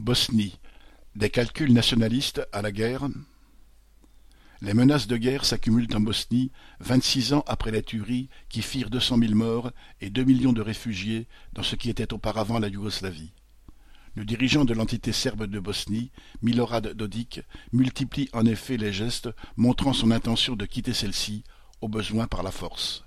Bosnie. Des calculs nationalistes à la guerre Les menaces de guerre s'accumulent en Bosnie, vingt-six ans après les tueries qui firent deux cent mille morts et deux millions de réfugiés dans ce qui était auparavant la Yougoslavie. Le dirigeant de l'entité serbe de Bosnie, Milorad Dodik, multiplie en effet les gestes montrant son intention de quitter celle-ci, au besoin par la force.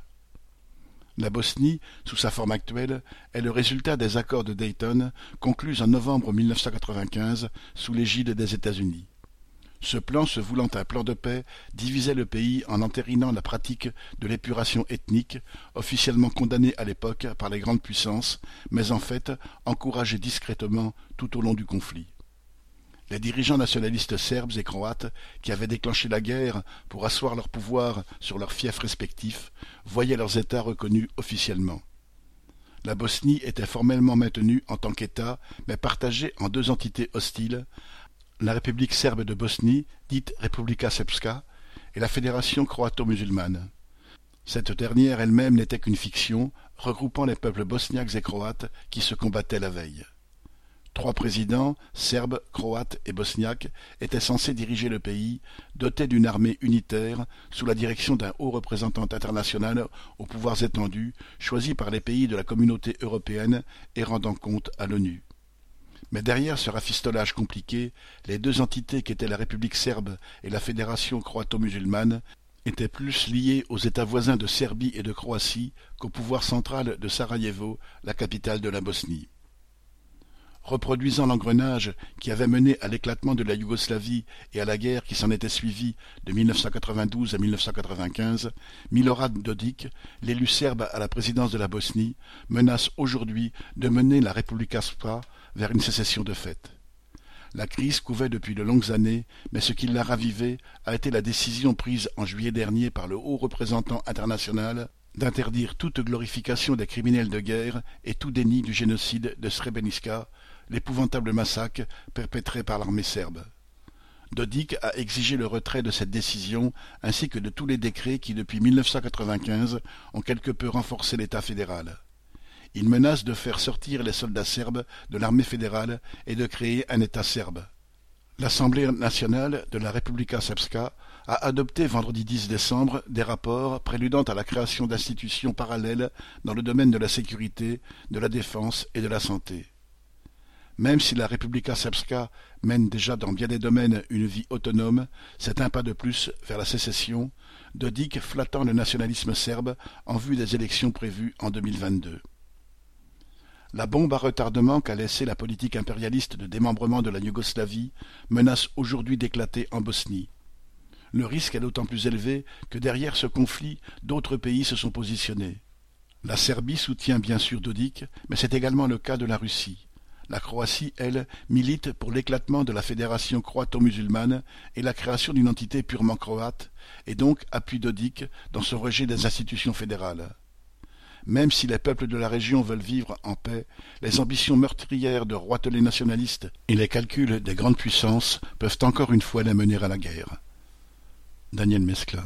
La Bosnie, sous sa forme actuelle, est le résultat des accords de Dayton conclus en novembre 1995 sous l'égide des États-Unis. Ce plan, se voulant un plan de paix, divisait le pays en entérinant la pratique de l'épuration ethnique, officiellement condamnée à l'époque par les grandes puissances, mais en fait encouragée discrètement tout au long du conflit. Les dirigeants nationalistes serbes et croates, qui avaient déclenché la guerre pour asseoir leur pouvoir sur leurs fiefs respectifs, voyaient leurs États reconnus officiellement. La Bosnie était formellement maintenue en tant qu'État, mais partagée en deux entités hostiles, la République serbe de Bosnie, dite Republika Srpska, et la Fédération croato-musulmane. Cette dernière elle-même n'était qu'une fiction, regroupant les peuples bosniaques et croates qui se combattaient la veille. Trois présidents, serbes, croates et bosniaques, étaient censés diriger le pays, doté d'une armée unitaire, sous la direction d'un haut représentant international aux pouvoirs étendus, choisi par les pays de la communauté européenne et rendant compte à l'ONU. Mais derrière ce rafistolage compliqué, les deux entités qu'étaient la République serbe et la Fédération croato-musulmane étaient plus liées aux États voisins de Serbie et de Croatie qu'au pouvoir central de Sarajevo, la capitale de la Bosnie reproduisant l'engrenage qui avait mené à l'éclatement de la Yougoslavie et à la guerre qui s'en était suivie de 1992 à 1995, Milorad Dodik, l'élu serbe à la présidence de la Bosnie, menace aujourd'hui de mener la Republika Srpska vers une sécession de fait. La crise couvait depuis de longues années, mais ce qui l'a ravivée a été la décision prise en juillet dernier par le haut représentant international d'interdire toute glorification des criminels de guerre et tout déni du génocide de Srebrenica, l'épouvantable massacre perpétré par l'armée serbe. Dodik a exigé le retrait de cette décision ainsi que de tous les décrets qui depuis 1995 ont quelque peu renforcé l'État fédéral. Il menace de faire sortir les soldats serbes de l'armée fédérale et de créer un État serbe. L'Assemblée nationale de la Republika Srpska a adopté vendredi 10 décembre des rapports préludant à la création d'institutions parallèles dans le domaine de la sécurité, de la défense et de la santé. Même si la Republika Srpska mène déjà dans bien des domaines une vie autonome, c'est un pas de plus vers la sécession, Dodik flattant le nationalisme serbe en vue des élections prévues en 2022. La bombe à retardement qu'a laissée la politique impérialiste de démembrement de la Yougoslavie menace aujourd'hui d'éclater en Bosnie. Le risque est d'autant plus élevé que derrière ce conflit, d'autres pays se sont positionnés. La Serbie soutient bien sûr Dodik, mais c'est également le cas de la Russie. La Croatie, elle, milite pour l'éclatement de la fédération croato-musulmane et la création d'une entité purement croate, et donc appuie Dodik dans son rejet des institutions fédérales. Même si les peuples de la région veulent vivre en paix, les ambitions meurtrières de roitelets nationalistes et les calculs des grandes puissances peuvent encore une fois les mener à la guerre. Daniel Mescla